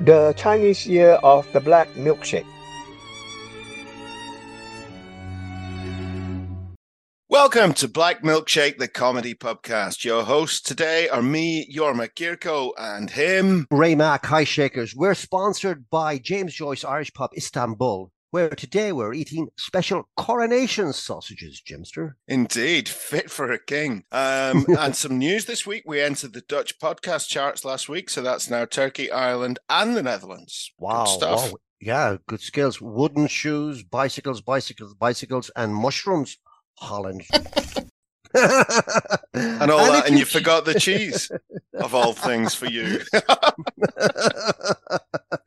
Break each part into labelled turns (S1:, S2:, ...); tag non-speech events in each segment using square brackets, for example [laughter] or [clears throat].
S1: the Chinese Year of the Black Milkshake.
S2: Welcome to Black Milkshake, the comedy podcast. Your hosts today are me, Jorma Kirko, and him,
S3: Ray Mack. Hi, Shakers. We're sponsored by James Joyce Irish Pub Istanbul, where today we're eating special coronation sausages, Jimster.
S2: Indeed, fit for a king. Um, [laughs] and some news this week. We entered the Dutch podcast charts last week, so that's now Turkey, Ireland, and the Netherlands.
S3: Wow,
S2: Good stuff.
S3: wow. Yeah, good skills. Wooden shoes, bicycles, bicycles, bicycles, and mushrooms. Holland. [laughs] [laughs]
S2: And all that,
S3: if
S2: and you forgot the cheese of all things for you.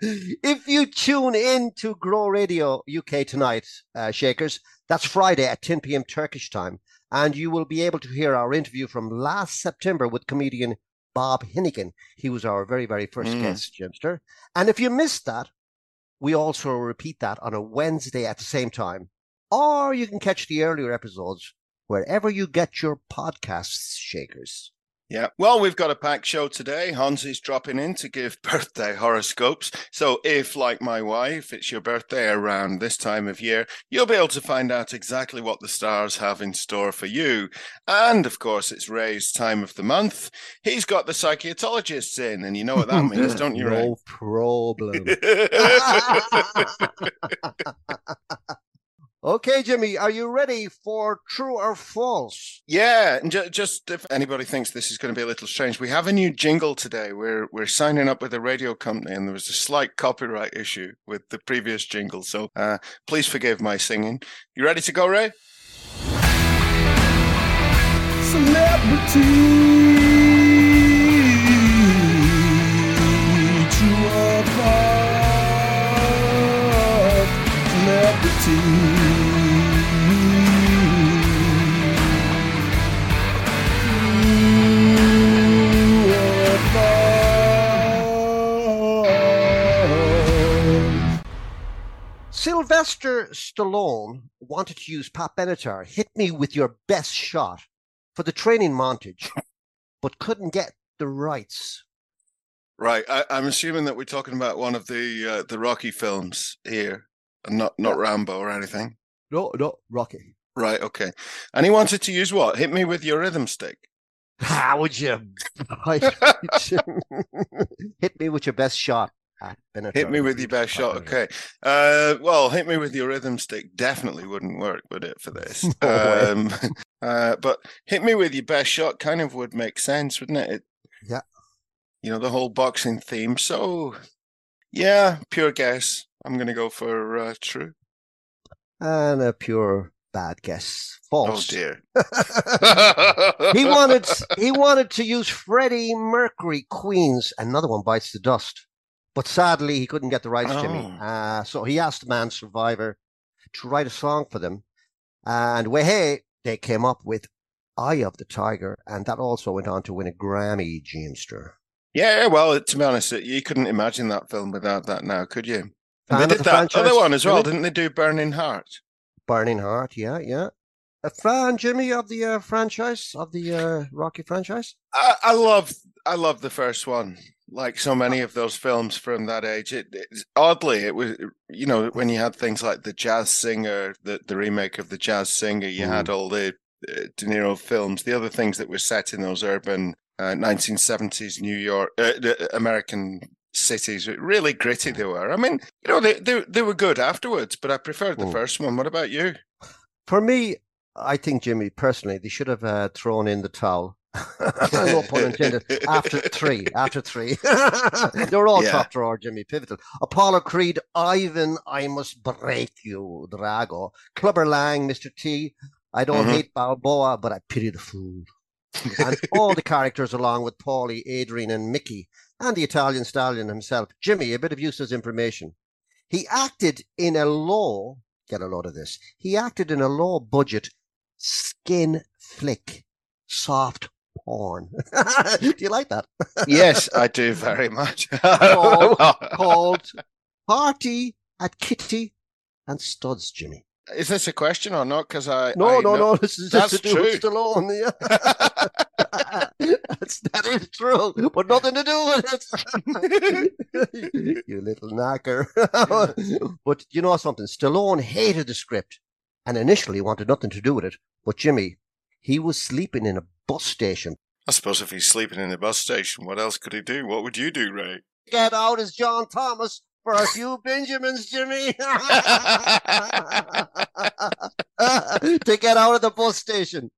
S3: if you tune in to Grow Radio UK tonight, uh, Shakers, that's Friday at 10 p.m. Turkish time, and you will be able to hear our interview from last September with comedian Bob Hinnigan. He was our very, very first
S2: Mm.
S3: guest, Jimster. And if you missed that, we also repeat that on a Wednesday at the same time. Or you can catch the earlier episodes wherever you get your podcasts, Shakers.
S2: Yeah. Well, we've got a packed show today. Honzie's dropping in to give [laughs] birthday horoscopes. So, if, like my wife, it's your birthday around this time of year, you'll be able to find out exactly what the stars have in store for you. And of course, it's Ray's time of the month. He's got the psychiatrists in, and you know what that [laughs] means, don't you, Ray?
S3: No problem. [laughs] okay, Jimmy, are you ready for true or false?
S2: Yeah, and ju- just if anybody thinks this is going to be a little strange, we have a new jingle today. We're we're signing up with a radio company, and there was a slight copyright issue with the previous jingle. So uh, please forgive my singing. You ready to go, Ray?
S3: Sylvester Stallone wanted to use Pat Benatar, hit me with your best shot for the training montage, [laughs] but couldn't get the rights.
S2: Right. I, I'm assuming that we're talking about one of the uh, the Rocky films here, and not not Rambo or anything.
S3: No, no, Rocky.
S2: Right. Okay. And he wanted to use what? Hit me with your rhythm stick. [laughs]
S3: How would you [laughs] hit me with your best shot?
S2: Hit me with your best shot. Okay. Uh, well, hit me with your rhythm stick definitely wouldn't work, would it, for this? [laughs] Um, [laughs] uh, but hit me with your best shot kind of would make sense, wouldn't it? it?
S3: Yeah.
S2: You know, the whole boxing theme. So, yeah, pure guess. I'm going to go for uh, true.
S3: And a pure bad guess. False.
S2: Oh, dear. [laughs]
S3: he wanted he wanted to use Freddie Mercury Queen's Another One Bites the Dust. But sadly he couldn't get the rights, Jimmy.
S2: Oh.
S3: Uh, so he asked the man Survivor to write a song for them. And hey, they came up with Eye of the Tiger, and that also went on to win a Grammy, Jamester.
S2: Yeah, well, to be honest, you couldn't imagine that film without that now, could you? And they did
S3: the
S2: that other one as well,
S3: Jimmy?
S2: didn't they do Burning Heart?
S3: Burning Heart, yeah, yeah. A fan, Jimmy, of the uh, franchise, of the uh, Rocky franchise?
S2: I, I love I love the first one. Like so many of those films from that age, it, it oddly it was you know when you had things like the Jazz Singer, the the remake of the Jazz Singer, you had all the uh, De Niro films, the other things that were set in those urban uh, 1970s New York uh, American cities. Really gritty they were. I mean, you know they they they were good afterwards, but I preferred the
S3: Mm.
S2: first one. What about you?
S3: For me, I think Jimmy personally, they should have uh, thrown in the towel. [laughs] no pun [laughs] intended. After three, after three, [laughs] they're all
S2: Yeah.
S3: top drawer. Jimmy pivotal. Apollo Creed, Ivan, I must break you, Drago. Clubber Lang, Mister T. I don't
S2: Mhm.
S3: hate Balboa, but I pity the fool. and all the characters along with Paulie, Adrian, and Mickey, and the Italian stallion himself. Jimmy, a bit of useless information. He acted in a low, get a load of this, he acted in a low budget skin flick, soft porn. [laughs] Do you like that?
S2: yes, I do [laughs] very much.
S3: Called, [laughs] called Party at Kitty and Studs, Jimmy.
S2: Is this a question or not? Because I
S3: No,
S2: I
S3: no,
S2: know-
S3: no. This is just
S2: That's
S3: to do with. Stallone. Yeah. That's, that is true, but nothing to do with it. you little knacker. but you know something? Stallone hated the script and initially wanted nothing to do with it. But Jimmy, he was sleeping in a bus station.
S2: I suppose if he's sleeping in a bus station, what else could he do? What would you do, Ray?
S3: Get out as John Thomas for a few [laughs] Benjamins, Jimmy. [laughs] [laughs] to get out of the bus station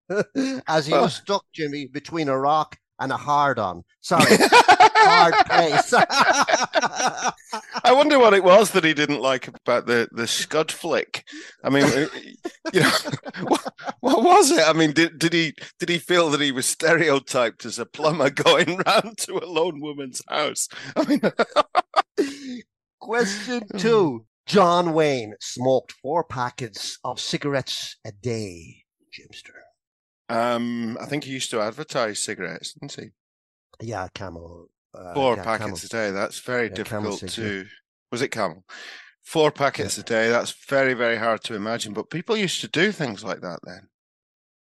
S3: as he was stuck, Jimmy, between a rock and a hard on. Sorry, [laughs] hard place. [laughs]
S2: I wonder what it was that he didn't like about the the Scud flick. I mean, uh, you know, [laughs] what, what, was it? I mean, did did he did he feel that he was stereotyped as a plumber going round to a lone woman's house? I mean,
S3: question two: John Wayne smoked four packets of cigarettes a day. Jimster.
S2: Um, I think he used to advertise cigarettes, didn't he?
S3: Yeah, Camel. Uh,
S2: Four
S3: yeah,
S2: packets
S3: Camel.
S2: a day. That's very
S3: Yeah,
S2: difficult to. Was it Camel? Four packets a day. That's very, very hard to imagine. But people used to do things like that then.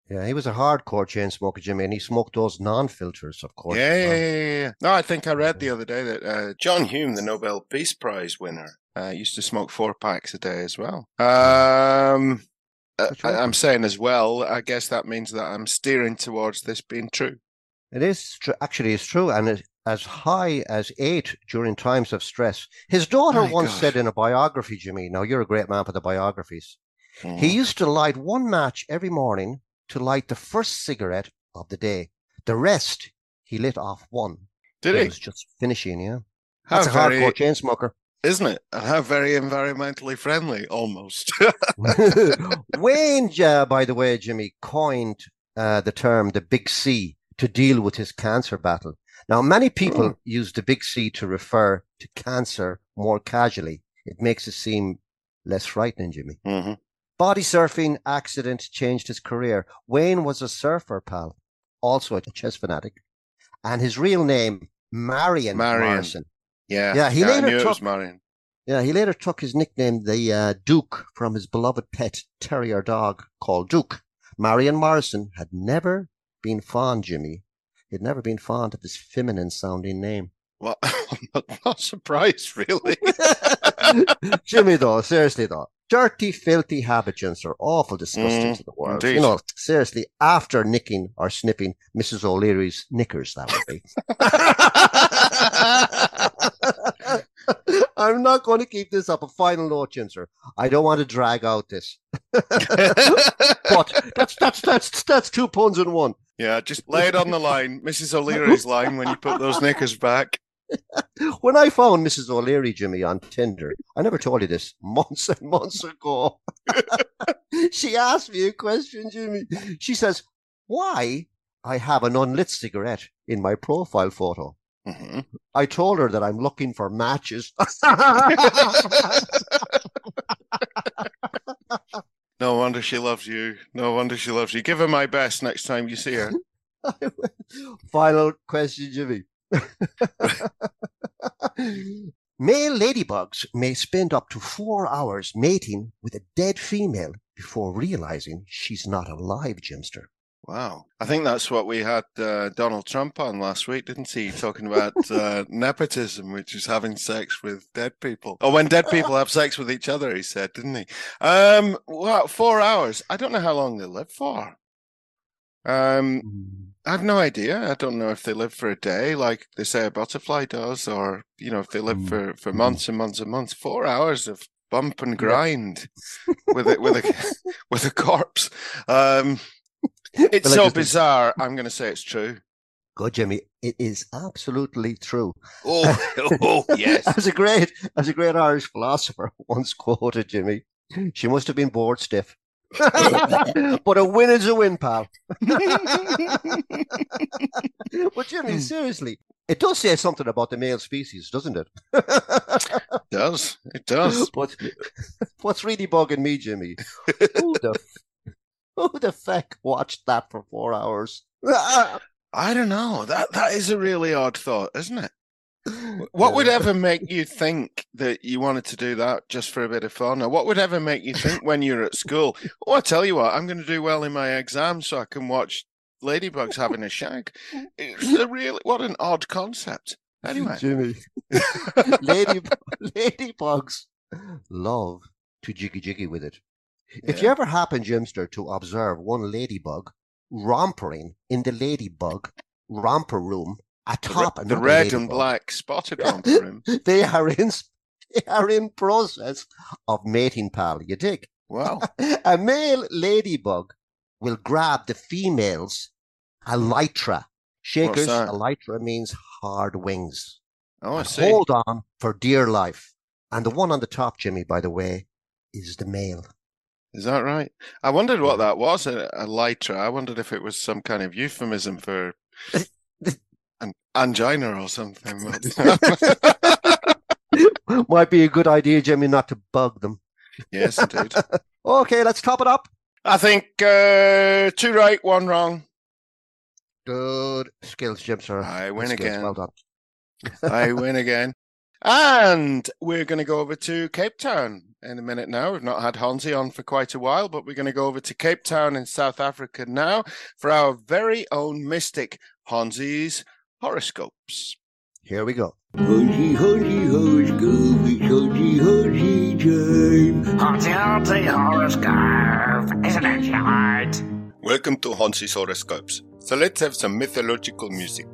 S3: Yeah, he was a hardcore chain smoker, Jimmy, and he smoked those non-filters, of course.
S2: Yeah, yeah,
S3: well.
S2: yeah, yeah, yeah. No, I think I read the other day that uh, John Hume, the Nobel Peace Prize winner, uh, used to smoke four packs a day as well. Um, uh. I'm saying as well. I guess that means that I'm steering towards this being true.
S3: It is tr- actually it's true, and it, as high as eight during times of stress. His daughter
S2: My
S3: once
S2: God.
S3: said in a biography, Jimmy. Now you're a great man for the biographies.
S2: Mm.
S3: He used to light one match every morning to light the first cigarette of the day. The rest he lit off one.
S2: Did
S3: It
S2: he?
S3: was just finishing, yeah.
S2: How
S3: That's a
S2: very,
S3: hardcore chain smoker.
S2: Isn't it? And how very environmentally friendly, almost. [laughs] [laughs]
S3: Wayne, uh, by the way, Jimmy coined uh, the term the big C to deal with his cancer battle. Now, many people
S2: Oh.
S3: use the big C to refer to cancer more casually. It makes it seem less frightening, Jimmy.
S2: hmm
S3: Body surfing accident changed his career. Wayne was a surfer, pal, also a chess fanatic. And his real name, Marion,
S2: Marion.
S3: Morrison.
S2: Yeah.
S3: Yeah, he
S2: I
S3: later
S2: knew it was
S3: took-
S2: Marion.
S3: Yeah, he later took his nickname, the uh, Duke, from his beloved pet terrier dog called Duke. Marion Morrison had never been fond, Jimmy. He had never been fond of his feminine sounding name.
S2: Well, [laughs] I'm not, not surprised, really. [laughs]
S3: Jimmy, though, seriously, though, dirty, filthy habitants are awful disgusting
S2: Mm,
S3: to the world.
S2: indeed.
S3: You know, seriously, after nicking or snipping Mrs. O'Leary's knickers, that would be. [laughs] [laughs] I'm not going to keep this up. A final note, Chinser. I don't want to drag out this. [laughs] But that's that's that's that's two puns in one.
S2: yeah, just lay it on the line, Mrs. O'Leary's line, when you put those knickers back. [laughs]
S3: When I found Mrs. O'Leary, Jimmy, on Tinder, I never told you this months and months ago. she asked me a question, Jimmy. She says, "Why I have an unlit cigarette in my profile photo?"
S2: Hmm
S3: I told her that I'm looking for matches. [laughs]
S2: No wonder she loves you. No wonder she loves you. Give her my best next time you see her. [laughs]
S3: Final question, Jimmy. [laughs] Male ladybugs may spend up to four hours mating with a dead female before realizing she's not alive, Jimster.
S2: Wow. I think that's what we had uh, Donald Trump on last week, didn't he? Talking about [laughs] uh, nepotism, which is having sex with dead people. Or when dead people have sex with each other, he said, didn't he? Um, wow, four hours. I don't know how long they live for. Um, I have no idea. I don't know if they live for a day, like they say a butterfly does, or you know, if they live
S3: Mm.
S2: for, for
S3: Mm.
S2: months and months and months. Four hours of bump and grind with [laughs] it with a with a [laughs] corpse. Um, [laughs] it's so bizarre. I'm going to say it's true.
S3: Good, Jimmy. It is absolutely true.
S2: Oh, [laughs] oh yes.
S3: As a great, as a great Irish philosopher [laughs] once quoted Jimmy, she must have been bored stiff. but a win is a win, pal. But Jimmy,
S2: Hmm.
S3: seriously, it does say something about the male species, doesn't it?
S2: It does. It does.
S3: What's, what's really bugging me, Jimmy? Who the who the fuck watched that for four hours?
S2: I don't know. That that is a really odd thought, isn't it? What would ever make you think that you wanted to do that just for a bit of fun? Or what would ever make you think when you're at school, [laughs] oh, I tell you what, I'm going to do well in my exam so I can watch ladybugs having a shag? It's a really, what an odd concept. Anyway,
S3: Jimmy, [laughs] Lady [laughs] ladybugs love to jiggy jiggy with it. If you ever happen, Jimster, to observe one ladybug rompering in the ladybug romper room atop
S2: the
S3: another
S2: red and black spotted romper room. [laughs]
S3: they are in they are in process of mating, pal. You dig?
S2: Wow. [laughs]
S3: A male ladybug will grab the female's elytra. Shakers, elytra means hard wings.
S2: Oh, I see.
S3: hold on for dear life. And the one on the top, Jimmy, by the way, is the male.
S2: Is that right? I wondered what that was, a, a lytra. I wondered if it was some kind of euphemism for [laughs] an angina or something. [laughs]
S3: Might be a good idea, Jimmy, not to bug them.
S2: yes, indeed. [laughs]
S3: Okay, let's top it up.
S2: I think uh, two right, one wrong.
S3: Good skills, Jim, sir.
S2: I win
S3: skills.
S2: again.
S3: Well done.
S2: I win again. And we're going to go over to Cape Town in a minute now. We've not had Honzie on for quite a while, but we're going to go over to Cape Town in South Africa now for our very own mystic, Honzie's horoscopes.
S3: Here we go.
S4: Hoji, hoji, horoscope, it's hoji, hoji time.
S5: Haunty, haunty, horoscope. Isn't it right?
S2: Welcome to Honzie's horoscopes. So let's have some mythological music.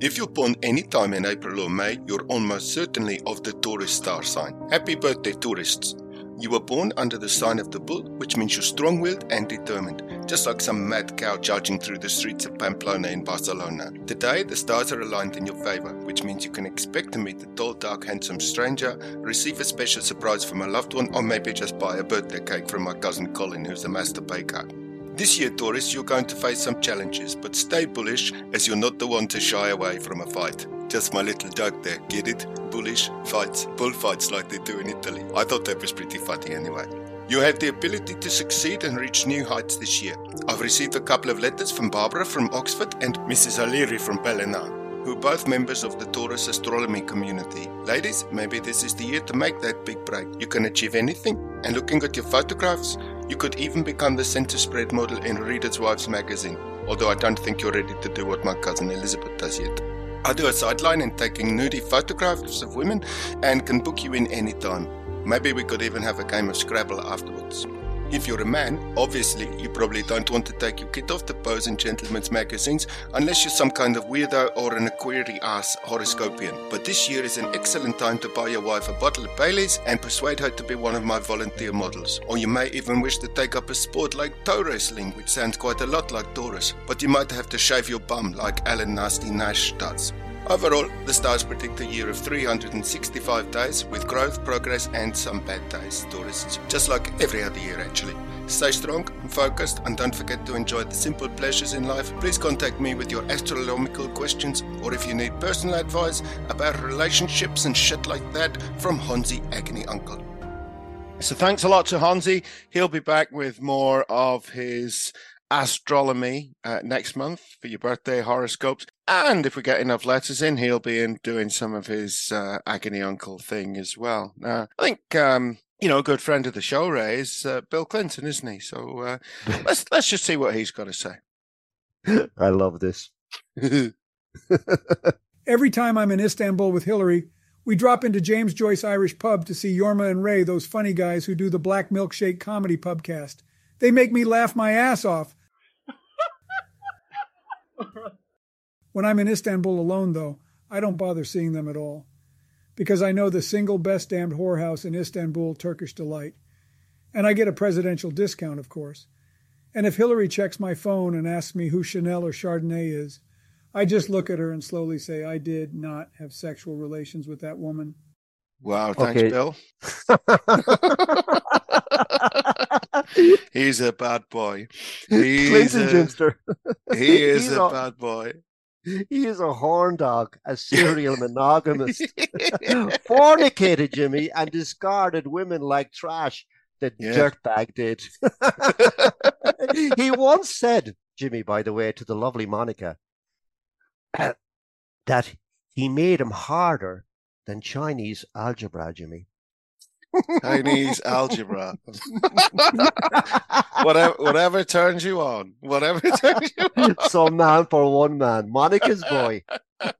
S2: If you're born any time in April or May, you're almost certainly of the Taurus star sign. Happy birthday, tourists! You were born under the sign of the bull, which means you're strong willed and determined, just like some mad cow charging through the streets of Pamplona in Barcelona. Today, the stars are aligned in your favor, which means you can expect to meet a tall, dark, handsome stranger, receive a special surprise from a loved one, or maybe just buy a birthday cake from my cousin Colin, who's a master baker. This year, Taurus, you're going to face some challenges, but stay bullish as you're not the one to shy away from a fight. Just my little joke there, get it? Bullish fights, bullfights like they do in Italy. I thought that was pretty funny anyway. You have the ability to succeed and reach new heights this year. I've received a couple of letters from Barbara from Oxford and Mrs. O'Leary from Ballina, who are both members of the Taurus astronomy community. Ladies, maybe this is the year to make that big break. You can achieve anything, and looking at your photographs, you could even become the center spread model in Reader's Wives magazine, although I don't think you're ready to do what my cousin Elizabeth does yet. I do a sideline in taking nudie photographs of women and can book you in anytime. Maybe we could even have a game of Scrabble afterwards. If you're a man, obviously you probably don't want to take your kid off the pose in gentlemen's magazines unless you're some kind of weirdo or an aquary ass horoscopian. But this year is an excellent time to buy your wife a bottle of Bailey's and persuade her to be one of my volunteer models. Or you may even wish to take up a sport like toe wrestling, which sounds quite a lot like Taurus, but you might have to shave your bum like Alan Nasty Nash does. Overall, the stars predict a year of 365 days with growth, progress, and some bad days, tourists, just like every other year actually. Stay strong and focused, and don't forget to enjoy the simple pleasures in life. Please contact me with your astronomical questions, or if you need personal advice about relationships and shit like that, from Honzie Agony Uncle. So thanks a lot to Honzie. He'll be back with more of his astronomy uh, next month for your birthday horoscopes. And if we get enough letters in, he'll be in doing some of his uh, agony uncle thing as well. Now, I think um, you know a good friend of the show, Ray, is uh, Bill Clinton, isn't he? So uh, [laughs] let's let's just see what he's got to say. [laughs]
S3: I love this. [laughs]
S6: Every time I'm in Istanbul with Hillary, we drop into James Joyce Irish Pub to see Jorma and Ray, those funny guys who do the Black Milkshake Comedy Pubcast. They make me laugh my ass off. [laughs] when I'm in Istanbul alone, though, I don't bother seeing them at all. Because I know the single best damned whorehouse in Istanbul, Turkish Delight. And I get a presidential discount, of course. And if Hillary checks my phone and asks me who Chanel or Chardonnay is, I just look at her and slowly say, I did not have sexual relations with that woman.
S2: wow, thanks,
S3: Okay.
S2: Bill. [laughs] [laughs] He's a bad boy. He's a,
S3: Jimster. [laughs]
S2: he [laughs] is
S3: He's
S2: a
S3: a-
S2: bad boy.
S3: He is a horn dog, a serial monogamist. Fornicated Jimmy and discarded women like trash. The
S2: Yeah.
S3: dirtbag did. he once said, Jimmy, by the way, to the lovely Monica, [clears throat] that he made him harder than Chinese algebra, Jimmy.
S2: Chinese algebra. [laughs] whatever, whatever turns you on. Whatever [laughs] turns you on.
S3: Some man for one man. Monica's boy. [laughs]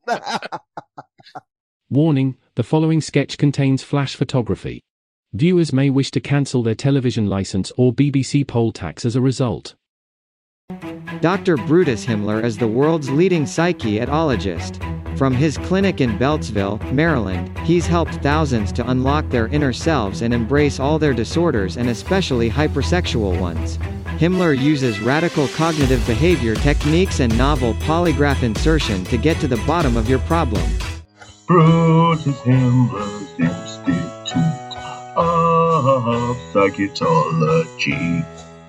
S7: Warning The following sketch contains flash photography. Viewers may wish to cancel their television license or BBC poll tax as a result.
S8: Dr. Brutus Himmler is the world's leading psychiatrologist. From his clinic in Beltsville, Maryland, he's helped thousands to unlock their inner selves and embrace all their disorders and especially hypersexual ones. Himmler uses radical cognitive behavior techniques and novel polygraph insertion to get to the bottom of your problem.
S9: Brutus Himmler's Institute of ah, Psychology.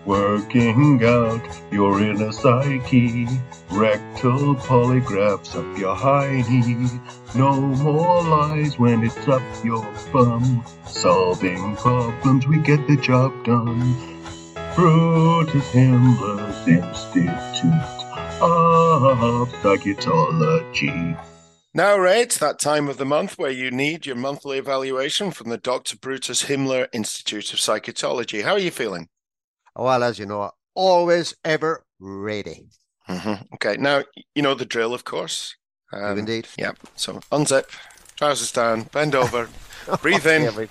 S9: Working out your inner psyche, rectal polygraphs up your hiney. No more lies when it's up your bum. Solving problems, we get the job done. Brutus Himmler's Institute of Psychology.
S2: Now, Ray, it's that time of the month where you need your monthly evaluation from the Dr. Brutus Himmler Institute of Psychology. How are you feeling?
S3: Well, as you know, always ever ready.
S2: hmm Okay, now you know the drill, of course. Um,
S3: Indeed.
S2: Yeah. So unzip, trousers down, bend over, [laughs] breathe in,
S3: Okay, we-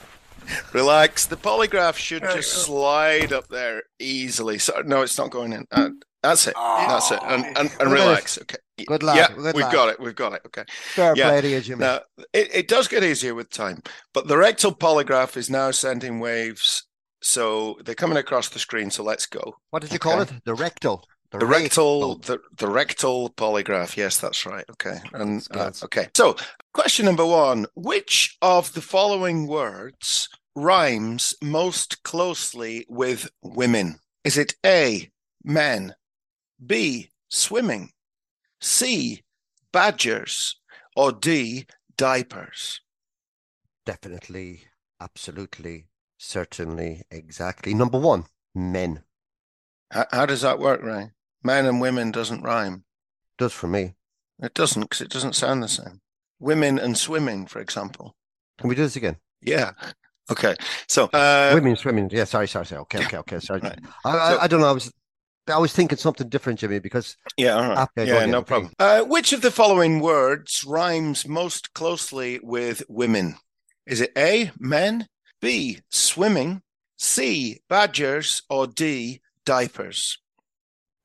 S2: relax. The polygraph should just slide up there easily. So no, it's not going in. Uh, that's it. That's it. And and, and relax. Okay.
S3: Good lad,
S2: Yeah,
S3: good
S2: we've
S3: lad.
S2: got it. We've got it. Okay.
S3: Fair
S2: Yeah.
S3: play to you, Jimmy.
S2: Now it, it does get easier with time, but the rectal polygraph is now sending waves. So they're coming across the screen. So let's go.
S3: what did you call
S2: okay.
S3: it? The rectal.
S2: The rectal, the, the rectal polygraph. Yes, that's right. Okay. And uh, okay. So, question number one: Which of the following words rhymes most closely with women? Is it A, men, B, swimming, C, badgers, or D, diapers?
S3: Definitely, absolutely, certainly, exactly. Number one, men.
S2: How, how does that work, Ray? Men and women doesn't rhyme.
S3: Does for me.
S2: It doesn't because it doesn't sound the same. Women and swimming, for example.
S3: Can we do this again?
S2: Yeah. Okay. So, uh,
S3: Women swimming. Yeah, sorry, sorry, sorry. Okay, okay, okay. Sorry.
S2: Right.
S3: I, I,
S2: So-
S3: I don't know. I was, I was thinking something different, Jimmy, because
S2: yeah, all right.
S3: Okay,
S2: yeah, no problem. Uh, which of the following words rhymes most closely with women? Is it A, men, B, swimming, C, badgers, or D, diapers?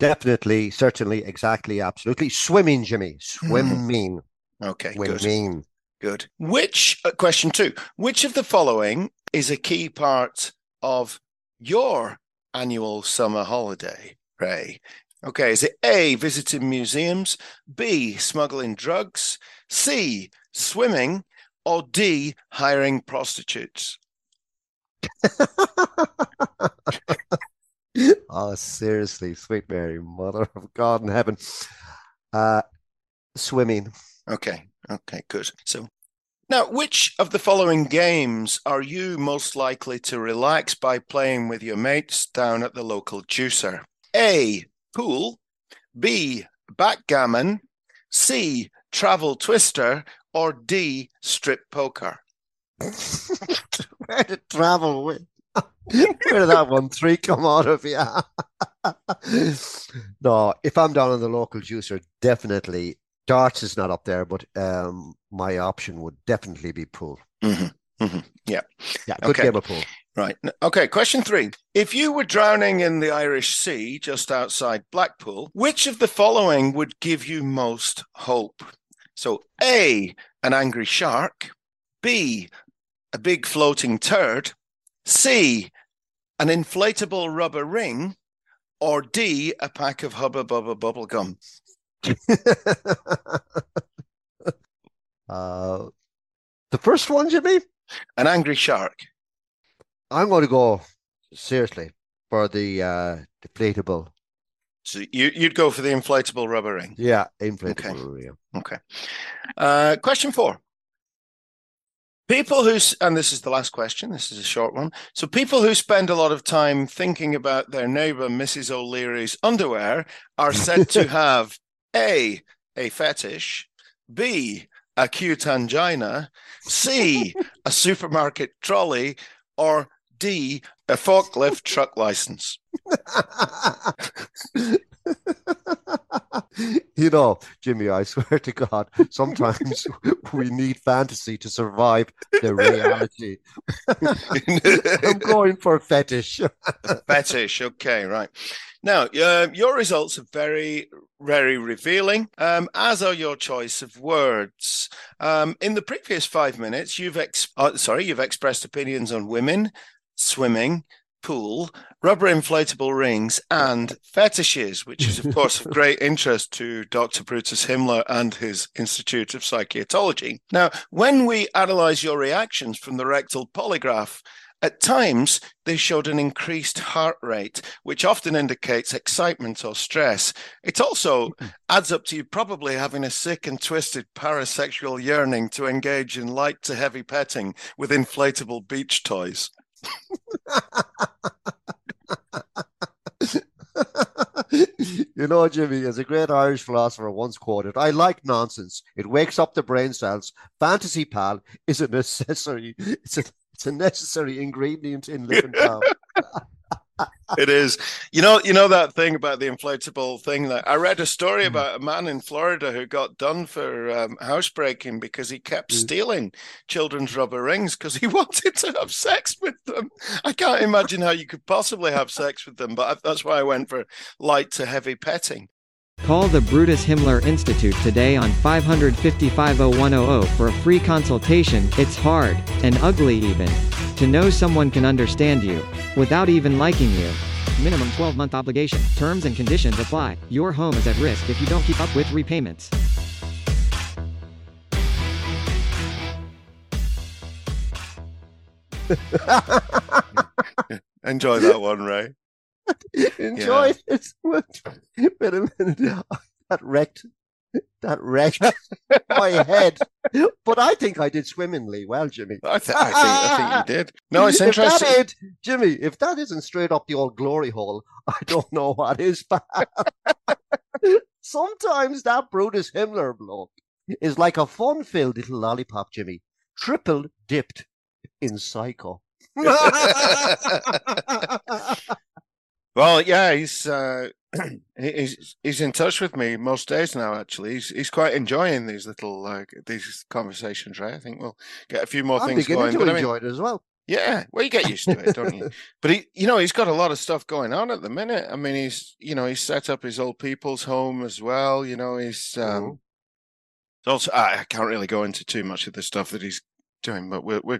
S3: definitely, certainly, exactly, absolutely. Swimming, Jimmy. Swimming.
S2: Okay, good.
S3: Swimming.
S2: Good. Which, uh, question two, which of the following is a key part of your annual summer holiday, Ray? Okay, is it A, visiting museums, B, smuggling drugs, C, swimming, or D, hiring prostitutes? [laughs]
S3: oh, seriously, sweet Mary, Mother of God in heaven. Uh, swimming.
S2: Okay, okay, good. So now, which of the following games are you most likely to relax by playing with your mates down at the local juicer? A. Pool. B. Backgammon. C. Travel twister. Or D. Strip poker. [laughs] [laughs]
S3: Where did travel with? Where did that one three come out of? Yeah. [laughs] no, if I'm down on the local juicer, definitely darts is not up there, but um, my option would definitely be pool.
S2: hmm hmm Yeah.
S3: Yeah, good
S2: Okay.
S3: game of pool.
S2: Right. Okay. Question three. If you were drowning in the Irish Sea just outside Blackpool, which of the following would give you most hope? So, A, an angry shark, B, a big floating turd, C, an inflatable rubber ring, or D, a pack of Hubba Bubba bubble gum. [laughs]
S3: uh, the first one, Jimmy,
S2: An angry shark.
S3: I'm going to go seriously for the uh, deflatable.
S2: So you, you'd go for the inflatable rubber ring.
S3: Yeah, inflatable. yeah.
S2: Okay. Uh, question four. People who, and this is the last question, this is a short one. So, people who spend a lot of time thinking about their neighbor, Mrs. O'Leary's underwear, are said to [laughs] have A, a fetish, B, a cute angina, C, a supermarket trolley, or D, a forklift truck license. [laughs]
S3: You know, Jimmy, I swear to God, sometimes [laughs] we need fantasy to survive the reality. [laughs] I'm going for fetish. [laughs]
S2: Fetish. Okay, right. Now, uh, your results are very, very revealing, um, as are your choice of words. Um, in the previous five minutes, you've ex- uh, sorry, you've expressed opinions on women, swimming, pool, rubber inflatable rings, and fetishes, which is, of [laughs] course, of great interest to Dr. Brutus Himmler and his Institute of Psychiatry. Now, when we analyze your reactions from the rectal polygraph, at times, they showed an increased heart rate, which often indicates excitement or stress. It also mm-hmm. adds up to you probably having a sick and twisted parasexual yearning to engage in light to heavy petting with inflatable beach toys. [laughs]
S3: you know, Jimmy, as a great Irish philosopher once quoted, I like nonsense. It wakes up the brain cells. Fantasy pal is a necessary. [laughs] It's a it's a necessary ingredient in living town. [laughs]
S2: it is. You know, you know that thing about the inflatable thing that I read a story about a man in Florida who got done for um, housebreaking because he kept stealing children's rubber rings because he [laughs] wanted to have sex with them. I can't imagine how you could possibly have sex with them, but that's why I went for light to heavy petting.
S8: Call the Brutus Himmler Institute today on 5550100 for a free consultation. It's hard, and ugly even, to know someone can understand you, without even liking you. Minimum 12 month obligation. Terms and conditions apply. Your home is at risk if you don't keep up with repayments. [laughs]
S2: Enjoy that one, Ray. [laughs]
S3: Enjoy yeah. it. Wait a minute. [laughs] That wrecked that wrecked [laughs] my head. But I think I did swimmingly well, Jimmy.
S2: I, th- I, think, I think you [laughs] did. No, it's interesting.
S3: If that Jimmy, if that isn't straight up the old glory hole, I don't know what is. [laughs] Sometimes that Brutus Himmler bloke is like a fun-filled little lollipop, Jimmy, triple dipped in psycho.
S2: Well, yeah, he's uh, [clears throat] he's he's in touch with me most days now. Actually, he's he's quite enjoying these little uh, these conversations. Right, I think we'll get a few more
S3: I'm
S2: things going.
S3: to
S2: but I
S3: enjoy
S2: mean,
S3: it as well.
S2: yeah, well, you get used to it, don't you? [laughs] But he, you know, he's got a lot of stuff going on at the minute. I mean, he's you know he's set up his old people's home as well. You know, he's um, also I I can't really go into too much of the stuff that he's doing, but we'll we'll,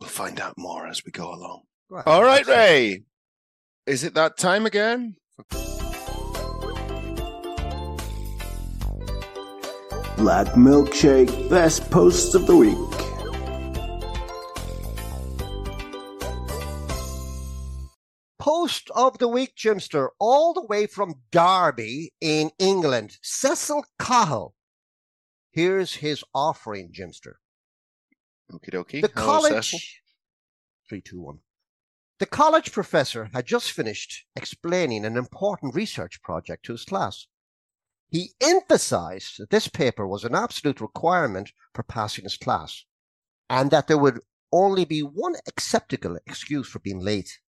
S2: we'll find out more as we go along.
S3: Right.
S2: All right, Ray. Is it that time again?
S4: Black Milkshake Best Post of the Week.
S3: Post of the week, Jimster, all the way from Derby in England. Cecil Cahill. Here's his offering, Jimster.
S2: Okie dokie.
S3: The
S2: Hello, Cecil.
S3: college. Three, two, one. The college professor had just finished explaining an important research project to his class. He emphasized that this paper was an absolute requirement for passing his class, and that there would only be one acceptable excuse for being late.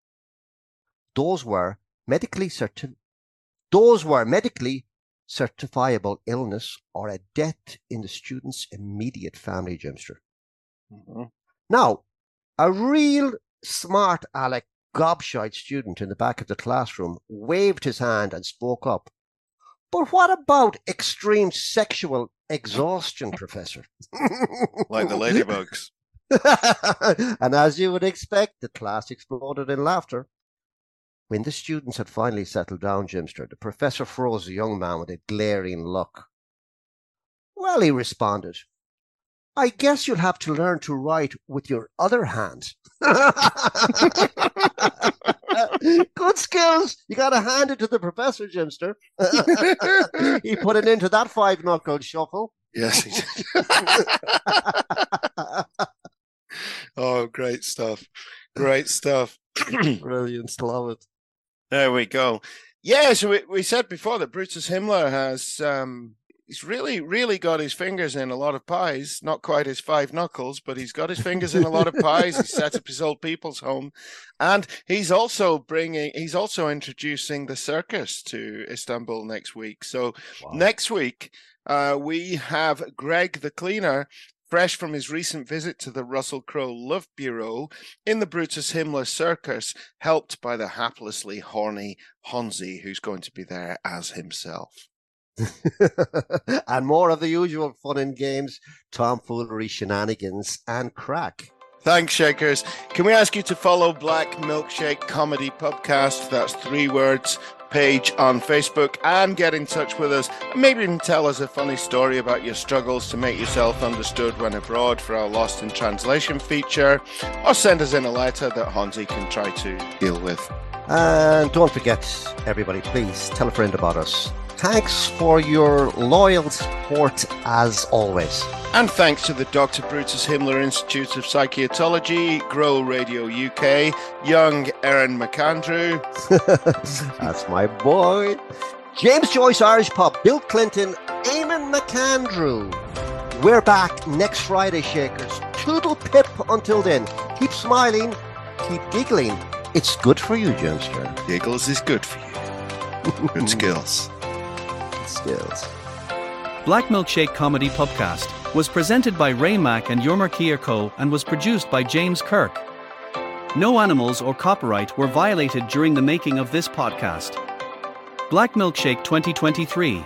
S3: Those were medically certi- those were medically certifiable illness or a death in the student's immediate family, Jimster.
S2: Mhm.
S3: Now, a real smart Alec gobshite student in the back of the classroom waved his hand and spoke up. But what about extreme sexual exhaustion, [laughs] Professor? [laughs]
S2: Like the ladybugs. [laughs]
S3: and as you would expect, the class exploded in laughter. When the students had finally settled down, Jimster, the professor froze the young man with a glaring look. Well, he responded, I guess you'll have to learn to write with your other hand. [laughs] Good skills. You got to hand it to the professor, Jimster. [laughs] he put it into that five knuckle shuffle.
S2: Yes. [laughs] oh, great stuff. Great stuff. [clears throat]
S3: Brilliant. Love it.
S2: There we go. Yeah, so we, we said before that Brutus Himmler has um, he's really, really got his fingers in a lot of pies. Not quite his five knuckles, but he's got his fingers in a lot of pies. He set up his old people's home, and he's also bringing. He's also introducing the circus to Istanbul next week. So
S3: Wow.
S2: next week uh, we have Greg the cleaner. Fresh from his recent visit to the Russell Crowe Love Bureau in the Brutus Himmler Circus, helped by the haplessly horny Honzie, who's going to be there as himself. [laughs]
S3: and more of the usual fun and games, tomfoolery, shenanigans, and crack.
S2: Thanks, Shakers. Can we ask you to follow Black Milkshake Comedy Podcast? That's three words. Page on Facebook and get in touch with us. Maybe even tell us a funny story about your struggles to make yourself understood when abroad for our Lost in Translation feature, or send us in a letter that Honzie can try to deal with.
S3: And don't forget, everybody, please tell a friend about us. Thanks for your loyal support as always.
S2: And thanks to the Dr. Brutus Himmler Institute of Psychiatry, Grow Radio UK, young Erin McAndrew, [laughs]
S3: That's my boy. James Joyce Irish Pub, Bill Clinton, Eamon McAndrew. We're back next Friday, Shakers. Toodle pip until then. Keep smiling, keep giggling. It's good for you, Johnster.
S2: Giggles is good for you. Good [laughs] skills.
S3: Skills.
S10: Black Milkshake Comedy Podcast was presented by Ray Mack and Jorma Co. and was produced by James Kirk. No animals or copyright were violated during the making of this podcast. Black Milkshake 2023